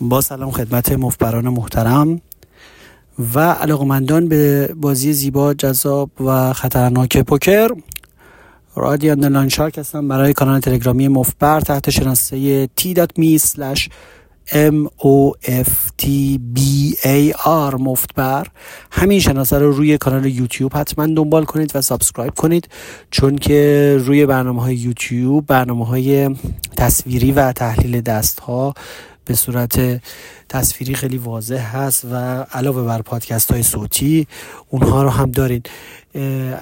با سلام خدمت مفت‌بران محترم و علاقمندان به بازی زیبا جذاب و خطرناک پوکر. رادیان لون شارک هستم برای کانال تلگرامی مفت‌بر تحت شناسه t.me slash m o f t b a r مفت‌بر. همین شناسه رو روی کانال یوتیوب حتما دنبال کنید و subscribe کنید چون که روی برنامه های یوتیوب برنامه های تصویری و تحلیل دست ها به صورت تصویری خیلی واضح هست و علاوه بر پادکست های صوتی اونها رو هم دارین.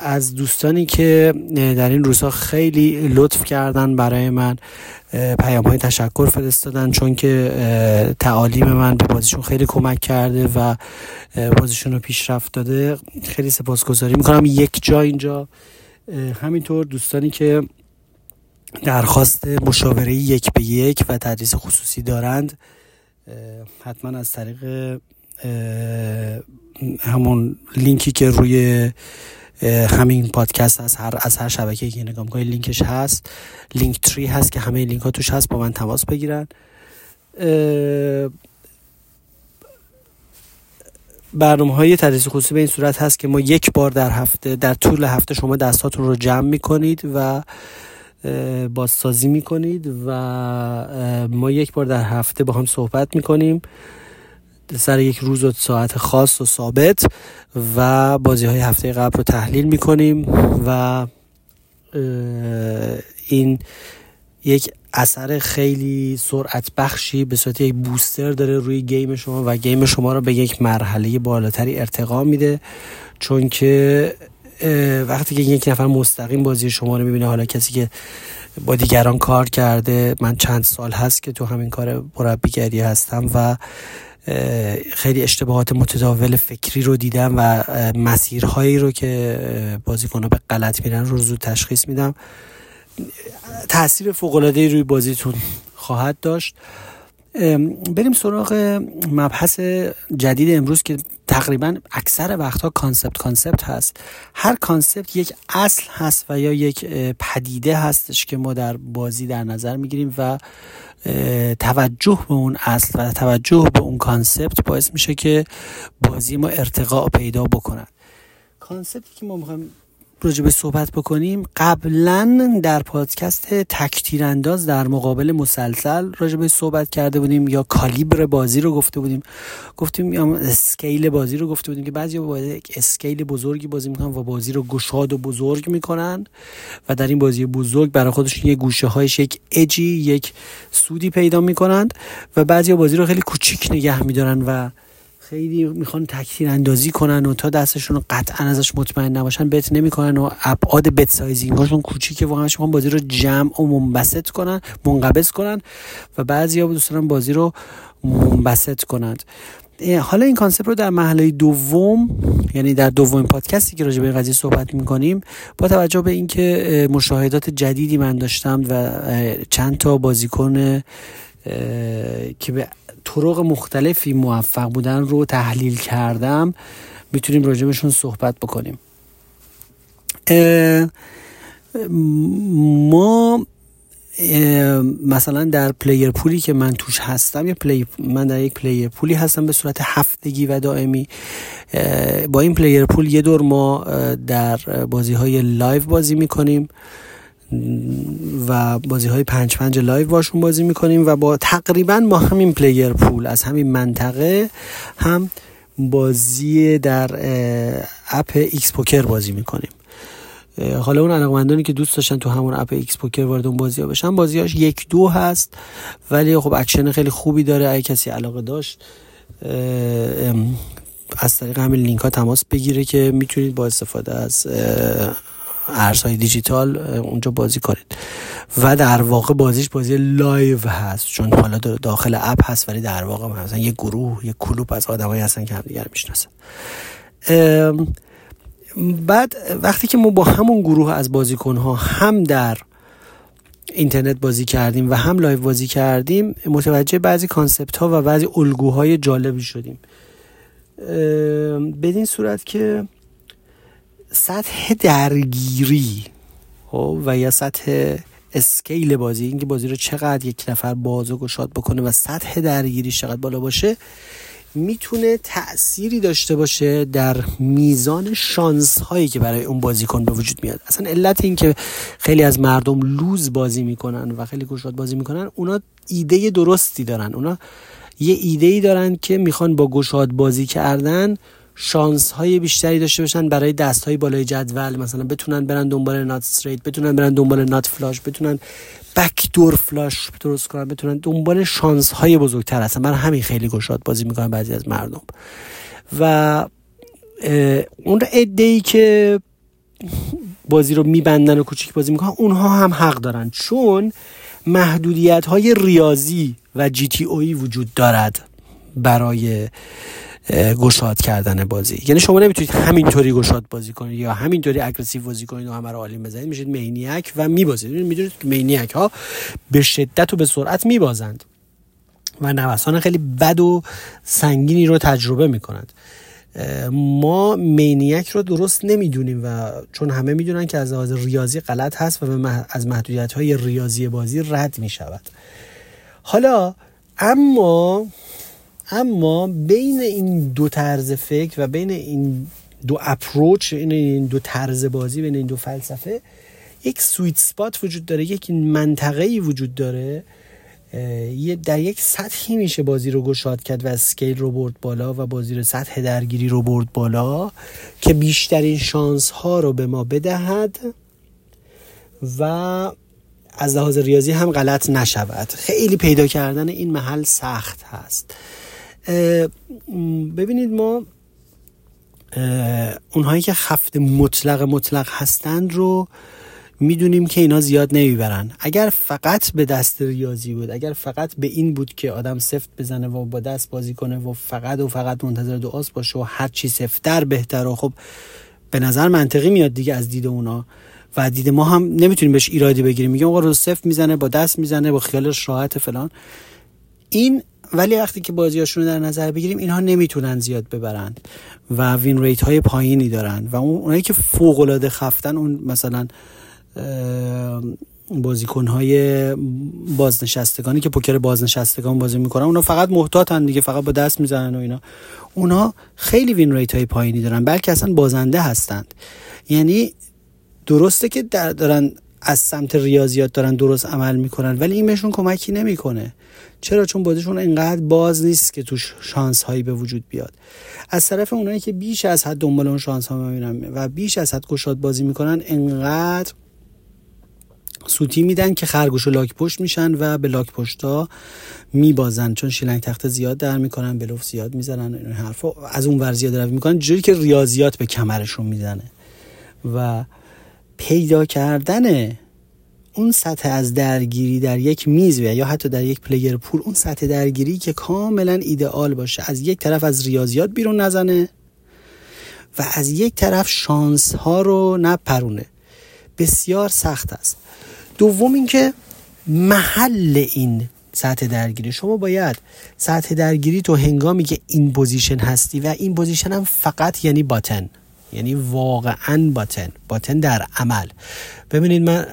از دوستانی که در این روزها خیلی لطف کردن برای من پیام های تشکر فرستادن چون که تعالیم من به بازیشون خیلی کمک کرده و بازیشون رو پیشرفت داده. خیلی سپاسگزاری می‌کنم. یک جا اینجا. همینطور دوستانی که درخواست مشاوره یک به یک و تدریس خصوصی دارند. حتما از طریق همون لینکی که روی همین پادکست از هر از هر شبکه که نگاه می‌کنید لینکش هست لینک تری هست که همه لینک ها توش هست با من تماس بگیرن. برنامه های تدریس خصوصی به این صورت هست که ما یک بار در هفته در طول هفته شما دستاتون رو جمع می‌کنید و بازسازی می‌کنید و ما یک بار در هفته با هم صحبت می‌کنیم. سر یک روز و ساعت خاص و ثابت و بازی های هفته قبل رو تحلیل می‌کنیم و این یک اثر خیلی سرعت بخشی به صورت یک بوستر داره روی گیم شما و گیم شما رو به یک مرحله بالاتری ارتقا میده. چون که وقتی که یک نفر مستقیم بازی شما رو می‌بینه حالا کسی که با دیگران کار کرده من چند سال هست که تو همین کار مربیگری هستم و خیلی اشتباهات متداول فکری رو دیدم و مسیرهایی رو که بازیکنها به غلط میرن رو زود تشخیص میدم. تاثیر فوق روی بازیتون خواهد داشت. بریم سراغ مبحث جدید امروز که تقریبا اکثر وقتها concept concept هست. هر concept یک اصل هست و یا یک پدیده هستش که ما در بازی در نظر می‌گیریم و توجه به اون اصل و توجه به اون concept باعث میشه که بازی ما ارتقا پیدا بکنن concept ی که ما می‌خوایم راجع به صحبت بکنیم. قبلا در پادکست تک‌تیر انداز در مقابل مسلسل راجع به صحبت کرده بودیم یا کالیبر بازی رو گفته بودیم. گفتیم یا اسکیل بازی رو گفته بودیم که بعضی با یک اسکیل بزرگی بازی می‌کنن و بازی رو گشاد و بزرگ می‌کنن و در این بازی بزرگ برای خودشون یه گوشه هایش یک اجی یک سودی پیدا می‌کنند و بعضی بازی رو خیلی کوچیک نگه میدارن و خیلی می‌خوان تکثیر اندازی کنن و تا دستشون قطعا ازش مطمئن نباشن بت نمی‌کنن و ابعاد بت سایزینگاشون کوچیکه واقعا می‌خوان بازی رو جمع و منبسط کنن منقبض کنن و بعضیا دوست دارن بازی رو منبسط کنند. حالا این کانسپت رو در محله دوم یعنی در دومین پادکستی که راجع به این قضیه صحبت می‌کنیم با توجه به اینکه مشاهدات جدیدی من داشتم و چند تا بازیکن که به طرق مختلفی موفق بودن رو تحلیل کردم. می‌تونیم راجبشون صحبت بکنیم. ما مثلا در player pool ی که من توش هستم یا ولی من در یک player pool ی هستم به صورت هفتگی و دائمی. با این player pool یه دور ما در بازی های live بازی می‌کنیم. و بازی های پنج پنج live باشون بازی می‌کنیم و با تقریبا ما همین player pool از همین منطقه هم بازی در اپ X-Poker بازی می‌کنیم. حالا اون علاقمندانی که دوست داشتن تو همون اپ X-Poker وارد اون بازی ها بشن بازیاش یک دو هست ولی خب اکشن خیلی خوبی داره. اگه کسی علاقه داشت از طریق همین لینک ها تماس بگیره که می‌تونید با استفاده از ارزهای دیجیتال اونجا بازی کنید. و در واقع بازیش بازی live هست چون حالا داخل اپ هست ولی در واقع مثلا یه گروه یه کلوب از آدمایی هستن که همدیگر می‌شناسن. بعد وقتی که ما با همون گروه از بازیکنها هم در اینترنت بازی کردیم و هم live بازی کردیم متوجه بعضی concept ها و بعضی الگوهای جالبی شدیم. بدین صورت که سطح درگیری. خب، و یا سطح skill بازی اینکه بازی رو چقدر یک نفر باز و گشاد بکنه و سطح درگیری چقدر بالا باشه می‌تونه تأثیری داشته باشه در میزان شانس هایی که برای اون بازیکن به وجود میاد. اصلا علت این که خیلی از مردم لوز بازی می‌کنن و خیلی گشاد بازی می‌کنن اونا ایده درستی دارن. اونا یه ایده ای دارن که می‌خوان با گشاد بازی کردن شانس های بیشتری داشته باشن برای دست های بالای جدول. مثلا بتونن برن دنبال نات استریت بتونن برن دنبال نات فلاش بتونن بک دور فلاش درست کنن بتونن دنبال شانس های بزرگتر هستن. من همین خیلی گشاد بازی می‌کنن بعضی از مردم. و اون عده ای که بازی رو میبندن و کوچیک بازی می‌کنن اونها هم حق دارن. چون محدودیت های ریاضی و GTO ی وجود دارد برای گشاد کردن بازی. یعنی شما نمی‌تونید همینطوری گشاد بازی کنید یا همینطوری aggressive بازی کنید و همه رو all-in بزنید. میشید maniac و میبازید. می‌دونید که maniac ها به شدت و به سرعت میبازند و نوسان خیلی بد و سنگینی رو تجربه می‌کنند. ما مینیک رو درست نمی‌دونیم و چون همه می‌دونن که از لحاظ ریاضی غلط هست و از محدودیت های ریاضی بازی رد می‌شود. حالا اما اما بین این دو طرز فکر و بین این دو اپروچ این این دو طرز بازی بین این دو فلسفه یک سویت سپات وجود داره یک منطقه ای وجود داره در یک سطحی میشه بازی رو گشاد کرد و اسکیل رو برد بالا و بازی رو سطح درگیری رو برد بالا که بیشترین شانس ها رو به ما بدهد و از لحاظ ریاضی هم غلط نشود. خیلی پیدا کردن این محل سخت هست. ببینید ما اونهایی که خفت مطلق مطلق هستند رو می‌دونیم که اینا زیاد نمی‌برن. اگر فقط به دست ریاضی بود اگر فقط به این بود که آدم سفت بزنه و با دست بازی کنه و فقط و فقط منتظر دو باشه و هر چی سفتر بهتر و خب به نظر منطقی میاد دیگه از دید اونا. و دید ما هم نمی‌تونیم بهش ایرادی بگیریم. میگم آقا رو سفت می‌زنه با دست می‌زنه با خیالش راحت فلان. این ولی وقتی که بازیاشون رو در نظر بگیریم اینها نمی‌تونن زیاد ببرند و وین ریت های پایینی دارن و اونایی که فوق العاده خفتن اون مثلا بازیکن های بازنشستگانی که پوکر بازنشستگان بازی می‌کنن اونا فقط محتاطن دیگه فقط با دست می‌زنن و اینا. اونا خیلی وین ریت های پایینی دارن بلکه اصلا بازنده هستند. یعنی درسته که دارن از سمت ریاضیات دارن درست عمل می‌کنن ولی این بهشون کمکی نمی‌کنه. چرا؟ چون بازیشون اینقدر باز نیست که توش شانس هایی به وجود بیاد. از طرف اونایی که بیش از حد دنبال اون شانس ها می‌بینن و بیش از حد گشاد بازی می‌کنن انقدر سوتی میدن که خرگوش و لاک پشت میشن و به لاک پشتا میبازن. چون شیلنگ تخت زیاد در می‌کنن بلوف زیاد می‌زنن این از اون ور زیاد می‌کنن جوری که ریاضیات به کمرشون می‌زنه. و پیدا کردن اون سطح از درگیری در یک میز و یا حتی در یک player pool اون سطح درگیری که کاملا ایدئال باشه. از یک طرف از ریاضیات بیرون نزنه و از یک طرف شانس ها رو نپرونه. بسیار سخت است. دوم اینکه محل این سطح درگیری. شما باید سطح درگیری تو هنگامی که in position هستی و in position هم فقط یعنی button. یعنی واقعا button button در عمل. ببینید من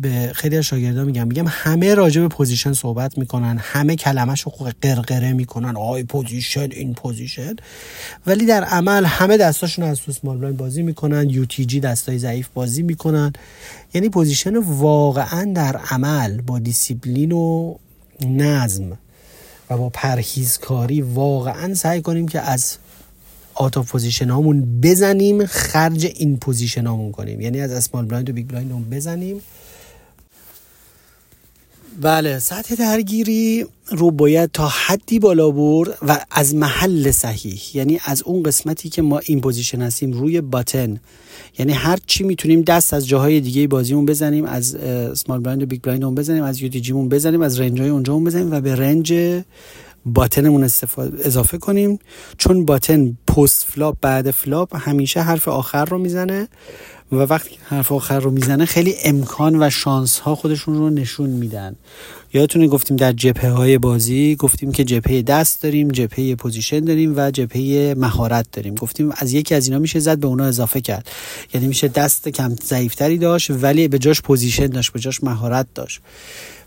به خیلی از شاگردان میگم میگم همه راجع به position صحبت می‌کنن همه کلمهشو قرقره می‌کنن. آی position in position. ولی در عمل همه دستاشون از تو small blind بازی می‌کنن UTG دستای ضعیف بازی می‌کنن. یعنی position واقعا در عمل با دیسیپلین و نظم و با پرهیزکاری واقعا سعی کنیم که از out of position هامون بزنیم خرج in position هامون کنیم. یعنی از small blind و big blind هامون بزنیم. بله سطح درگیری رو باید تا حدی بالا برد و از محل صحیح. یعنی از اون قسمتی که ما in position هستیم روی button. یعنی هر چی می‌تونیم دست از جاهای دیگه بازیمون بزنیم از small blind و big blind بزنیم از UTG مون بزنیم از range های اونجا بزنیم و به range button مون استفاده اضافه کنیم. چون button post flop بعد flop همیشه حرف آخر رو می‌زنه و وقتی حرف آخر رو می‌زنه خیلی امکان و شانس ها خودشون رو نشون میدن. یادتونه گفتیم در جبهه های بازی گفتیم که جبهه دست داریم جبهه position داریم و جبهه مهارت داریم. گفتیم از یکی از اینا میشه زد به اونا اضافه کرد. یعنی میشه دست کم ضعیفتری داشت ولی به جاش position داشت به جاش مهارت داشت.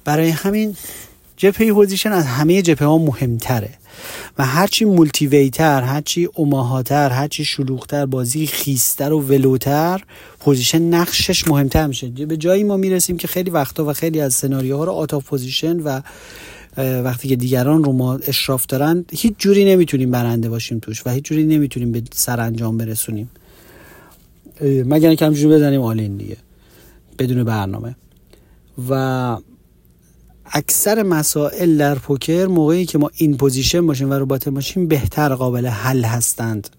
برای همین جبهه position از همه جبهه ها مهمتره و هرچی multiway تر هرچی اوماهاتر هرچی شلوغتر بازی خیس‌تر و ولوتر position نقشش مهمتر میشه. به جایی ما می‌رسیم که خیلی وقتا و خیلی از سناریوها رو out of position و وقتی که دیگران رو ما اشراف دارن هیچ جوری نمی‌تونیم برنده باشیم توش و هیچ جوری نمی‌تونیم به سرانجام برسونیم. مگر اینکه همجوری بزنیم all-in دیگه بدون برنامه. و اکثر مسائل در پوکر موقعی که ما in position باشیم و رو باشیم بهتر قابل حل هستند.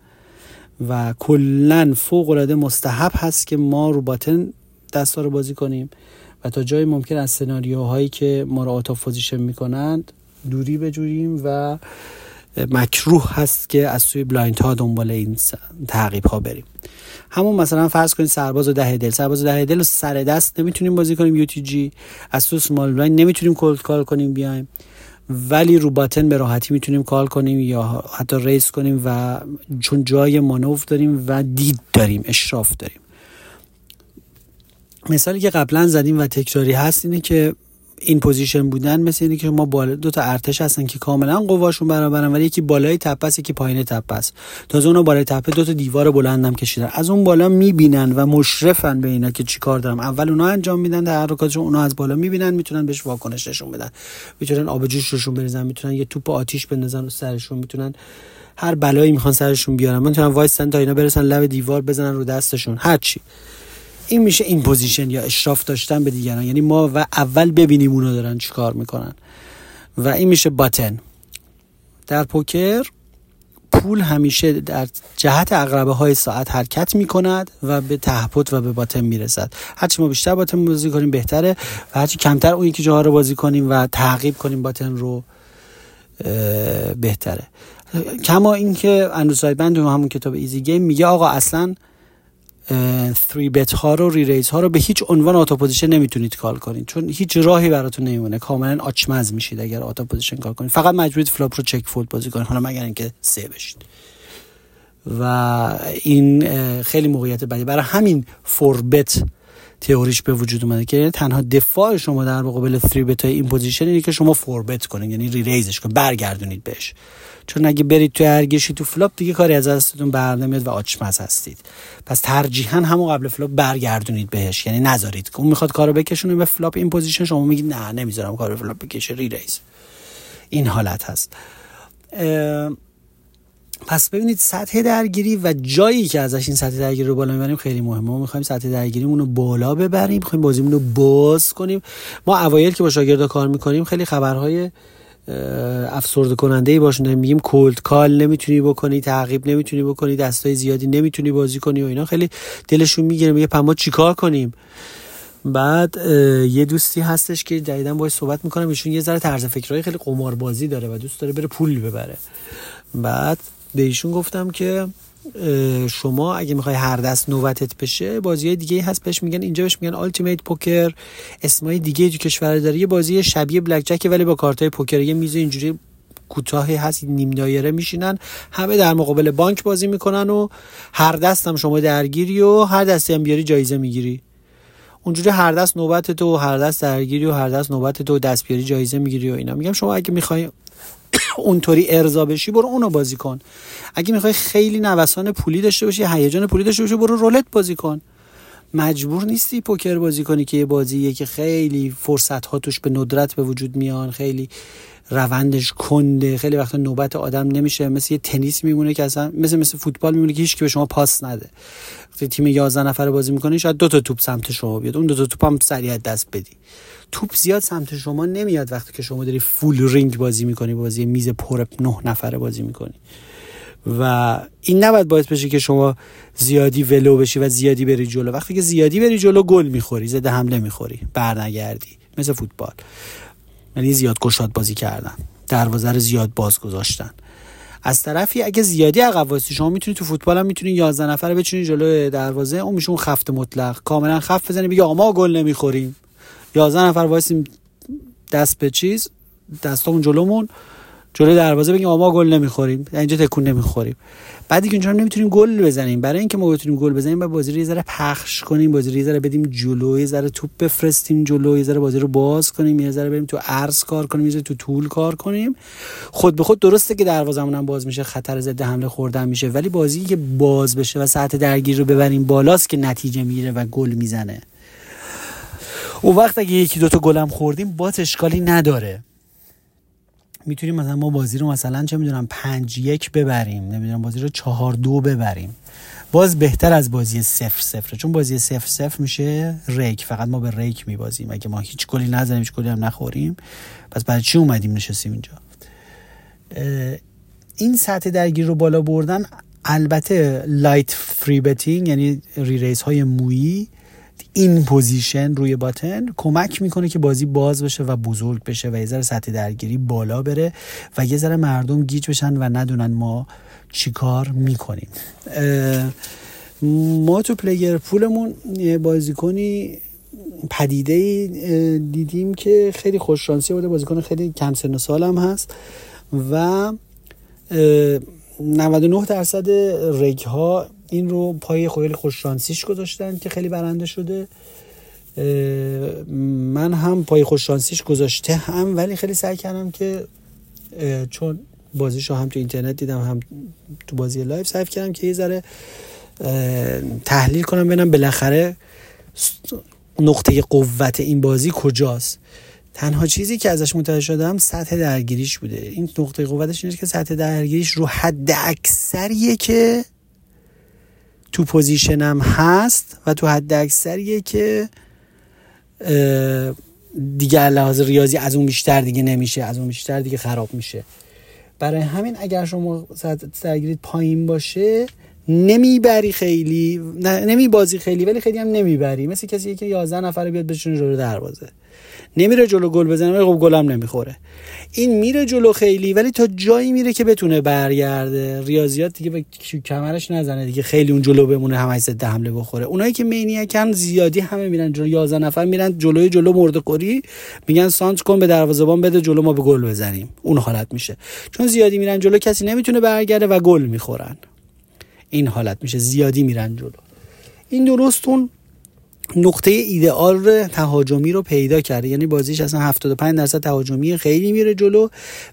و کلا فوق العاده مستحب هست که ما رو button دستا رو بازی کنیم و تا جای ممکن از سناریوهایی که ما رو out of position می‌کنند دوری بجوییم و مکروه هست که از سوی blind ها دنبال این تعقیب ها بریم. همون مثلا فرض کنید سرباز و ده دل. سرباز و ده دل سر دست نمی‌تونیم بازی کنیم UTG. از تو small blind نمی‌تونیم cold call کنیم بیایم. ولی رو button به راحتی می‌تونیم call کنیم یا حتی raise کنیم و چون جای مانور داریم و دید داریم اشراف داریم. مثالی که قبلا زدیم و تکراری هست اینه که in position بودن مثل اینه که ما بالا دو تا ارتش هستن که کاملا قواشون برابرن ولی یکی بالای تپه است یکی پایین تپه است. تازه اونها بالای تپه دو تا دیوار بلندم کشیدن. از اون بالا می‌بینن و مشرفن به اینا که چیکار دارن. اول اونا انجام میدن تحرکاتشون اونا از بالا می‌بینن می‌تونن بهش واکنش نشون بدن. می‌تونن آب جوش روشون بریزن می‌تونن یه توپ آتیش بندازن رو سرشون می‌تونن هر بلایی می‌خوان سرشون بیارن. می‌تونن وایسن تا اینا برسن لب دیوار بزنن رو دستشون. هرچی. این میشه in position یا اشراف داشتن به دیگران. یعنی ما و اول ببینیم اونا دارن چیکار می‌کنن. و این میشه button. در پوکر پول همیشه در جهت عقربه های ساعت حرکت می کند و به ته پات و به button می‌رسد. هرچی ما بیشتر button بازی کنیم بهتره و هرچی کمتر اون یکی جاها رو بازی کنیم و تعقیب کنیم button رو بهتره. کما اینکه اندرو بند همون کتاب Easy Game میگه آقا اصلا 3 bet ها رو re-raise ها رو به هیچ عنوان out of position نمی‌تونید call کنید چون هیچ راهی براتون نمیمونه. کاملا آچمز میشید اگر out of position call کنید فقط مجبورید flop رو check fold بازی کنید حالا مگر اینکه سه بشید و این خیلی موقعیت بدی. برای همین four bet تئوریش به وجود اومده که تنها دفاع شما در مقابل 3 bet in position اینه که شما four bet کنید یعنی re-raise ش کنید برگردونید بهش. چون اگه برید تو هرگشی تو flop دیگه کاری از دستتون بر نمیاد و آچمز هستید. پس ترجیحا همون قبل flop برگردونید بهش یعنی نذارید. اون می‌خواد کارو بکشونه به flop in position شما میگید نه نمی‌ذارم کارو flop بکشه re-raise. این حالت هست. پس ببینید سطح درگیری و جایی که ازش این سطح درگیری رو بالا می‌بریم خیلی مهمه. ما می‌خوایم سطح درگیریمون رو بالا ببریم می‌خوایم بازیمون رو باز کنیم. ما اوایل که با شاگردا کار می‌کنیم خیلی خبرهای افسرده کننده ای باشون میگیم کولد کال نمی‌تونی بکنی تعقیب نمی‌تونی بکنی دستای زیادی نمی‌تونی بازی کنی و اینا. خیلی دلشون می‌گیره میگه پما چیکار کنیم؟ بعد یه دوستی هستش که جدیدا باید صحبت می‌کنم. ایشون یه ذره طرز فکرهای خیلی قماربازی داره و دوست داره بره پول ببره. بعد به ایشون گفتم که شما اگه می‌خوای هر دست نوبتت بشه بازی دیگه هست بهش میگن اینجا بهش میگن التیمیت پوکر اسمای دیگه تو کشور داره یه بازی شبیه بلک جک ولی با کارتای پوکر یه میز اینجوری کوتاهی هست نیم دایره میشینن. همه در مقابل بانک بازی می‌کنن و هر دست هم شما درگیری و هر دستی هم بیاری جایزه می‌گیری. اونجوری هر دست نوبت تو هر دست درگیری و هر دست نوبت تو دست بیاری جایزه می‌گیری و اینا. میگم شما اگه می‌خوای اونطوری ارضا بشی برو اونو بازی کن. اگه می‌خوای خیلی نوسان پولی داشته باشی هیجان پولی داشته باشی برو رولت بازی کن. مجبور نیستی پوکر بازی کنی که یه بازیه که خیلی فرصت ها توش به ندرت به وجود میان خیلی روندش کنده خیلی وقتا نوبت آدم نمیشه. مثل یه تنیس میمونه که اصلا مثل مثل فوتبال میمونه که هیچ که به شما پاس نده. وقتی تیم 11 نفره بازی می‌کنی شاید دو تا توپ سمت شما بیاد. اون دو تا توپ هم سریع دست بدی. توپ زیاد سمت شما نمیاد وقتی که شما داری فول رینگ بازی می‌کنی بازی میز پر نه نفره بازی می‌کنی. و این نباید باعث بشه که شما زیادی ولو بشی و زیادی بری جلو. وقتی که زیادی بری جلو گل می‌خوری زده حمله می‌خوری برنگردی مثل فوتبال. یعنی زیاد گشاد بازی کردن دروازه رو زیاد باز گذاشتن. از طرفی اگه زیادی عقب وایسی شما می‌تونید تو فوتبال هم می‌تونید 11 نفر بچینید جلوی دروازه اون میشه اون خفت مطلق. کاملا خفت بزنید بگی آقا ما گل نمی‌خوریم. 11 نفر وایسیم دست به چیز دستامون جلومون. جلوی دروازه بگیم ما گل نمی‌خوریم اینجا تکون نمی‌خوریم. بعد دیگه اونجا نمی‌تونیم گل بزنیم؟ برای اینکه ما بتونیم گل بزنیم بعد بازی رو یه ذره پخش کنیم بازی رو یه ذره بدیم جلو یه ذره توپ بفرستیم جلو یه ذره بازی رو باز کنیم یه ذره بریم تو عرض کار کنیم یه ذره تو طول کار کنیم. خود به خود درسته که دروازمون هم باز میشه خطر ضد حمله خوردن میشه ولی بازی که باز بشه و ساعت درگیر رو ببریم بالاست که نتیجه میره و گل می‌زنه. اون وقت اگه یکی دوتا گلم خوردیم باز اشکالی نداره. می‌تونیم مثلا ما بازی رو مثلا چه می‌دونم پنج یک ببریم نمی‌دونم بازی رو چهار دو ببریم. باز بهتر از بازی صفر صفر چون بازی صفر صفر میشه ریک فقط ما به ریک میبازیم. اگه ما هیچ گلی نزنیم هیچ گلی هم نخوریم پس برای چی اومدیم نشستیم اینجا؟ این سطح درگیر رو بالا بردن البته light three betting یعنی re-raise های مویی in position روی button کمک می‌کنه که بازی باز بشه و بزرگ بشه و یه ذره سطح درگیری بالا بره و یه ذره مردم گیج بشن و ندونن ما چیکار می‌کنیم. ما تو player pool مون بازیکنی پدیده دیدیم که خیلی خوششانسی بوده بازیکن خیلی کم سن و سال هم هست و 99 درصد reg ها این رو پای خیلی خوششانسیش گذاشتن که خیلی برنده شده. من هم پای خوششانسیش گذاشته هم ولی خیلی سعی کردم که چون بازیشو هم تو اینترنت دیدم هم تو بازی live سعی کردم که یه ذره تحلیل کنم ببینم بالاخره نقطه قوت این بازی کجاست. تنها چیزی که ازش متوجه شدم سطح درگیریش بوده. این نقطه قوتش اینه که سطح درگیریش رو حد اکثریه که تو پوزیشنم هست و تو حد اکثریه که دیگه لحاظ ریاضی از اون بیشتر دیگه نمیشه از اون بیشتر دیگه خراب میشه. برای همین اگر شما درگیریت پایین باشه نمی‌بری خیلی نمی بازی خیلی ولی خیلی هم نمی‌بری. مثل کسی که 11 نفر بیاد بشونه جلو دروازه. نمیره جلو گل بزنه ولی خب گلم نمی‌خوره. این میره جلو خیلی ولی تا جایی میره که بتونه برگرده. ریاضیات دیگه به کمرش نزنه دیگه خیلی اون جلو بمونه همش ضد حمله بخوره. اونایی که مینیکن زیادی همه میرن جلو 11 نفر میرن جلوی جلو مرده خوری. میگن سانت کن به دروازه‌بان بده جلو ما به گل بزنیم. اون حالت میشه. چون زیادی میرن جلو کسی نمی‌تونه برگرده و گل می‌خورن. این حالت میشه. زیادی میرن جلو. این درست اون نقطه ایدئال تهاجمی رو پیدا کرده. یعنی بازیش اصلا 75 درصد تهاجمی خیلی میره جلو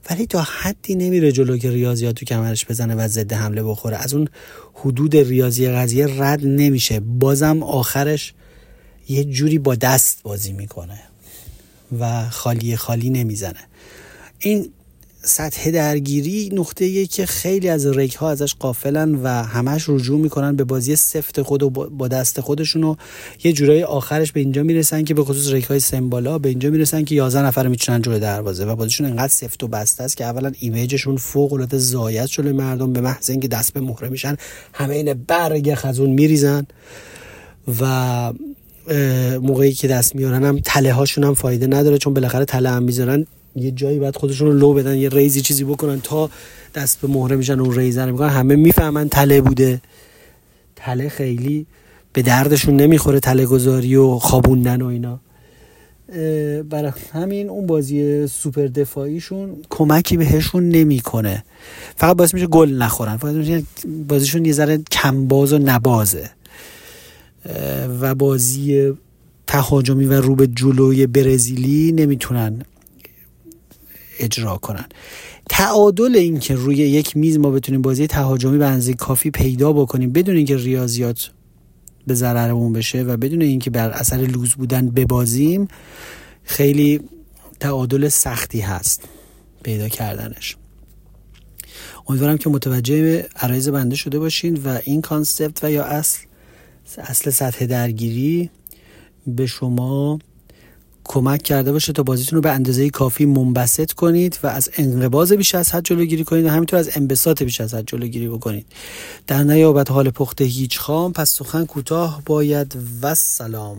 ولی تا حدی نمیره جلو که ریاضیات تو کمرش بزنه و ضد حمله بخوره. از اون حدود ریاضی قضیه رد نمیشه. بازم آخرش یه جوری با دست بازی می‌کنه و خالی خالی نمی‌زنه. این سطح درگیری نقطه که خیلی از ریک ها ازش قافلن و همش رجوع می‌کنن به بازی سفت خود و با دست خودشون و یه جورایی آخرش به اینجا می‌رسن که به خصوص ریک های سمبالا به اینجا می‌رسن که 11 نفر می‌تونن جلوی دروازه و بازیشون انقدر سفت و بسته است که اولا ایمیجشون فوق العاده زاید شده مردم به محض اینکه دست به مهره میشن همه این برگ خزون میریزن و موقعی که دست میارن هم تله هاشون هم فایده نداره چون بالاخره تله هم می‌ذارن. یه جایی بعد خودشون رو لو بدن یه ریزی چیزی بکنن تا دست به مهره میشن اون ریزن می‌کنن. همه می‌فهمن تله بوده. تله خیلی به دردشون نمی‌خوره تله گذاری و خوابوندن و اینا. برای همین اون بازی سوپر دفاعیشون کمکی بهشون نمی‌کنه. فقط باعث میشه گل نخورن. فقط میشه بازیشون یه ذره کمباز و نبازه. و بازی تهاجمی و رو به جلوی برزیلی نمی‌تونن اجرا کنن. تعادل این که روی یک میز ما بتونیم بازی تهاجمی به اندازه کافی پیدا بکنیم بدون اینکه ریاضیات به ضررمون بشه و بدون اینکه بر اثر لوز بودن ببازیم خیلی تعادل سختی هست پیدا کردنش. امیدوارم که متوجه عرایض بنده شده باشین و این concept و یا اصل اصل سطح درگیری به شما کمک کرده باشه تا بازیتون رو به اندازه کافی منبسط کنید و از انقباض بیش از حد جلوگیری کنید و همینطور از انبساط بیش از حد جلوگیری بکنید. در نیابد حال پخته هیچ خام پس سخن کوتاه باید والسلام.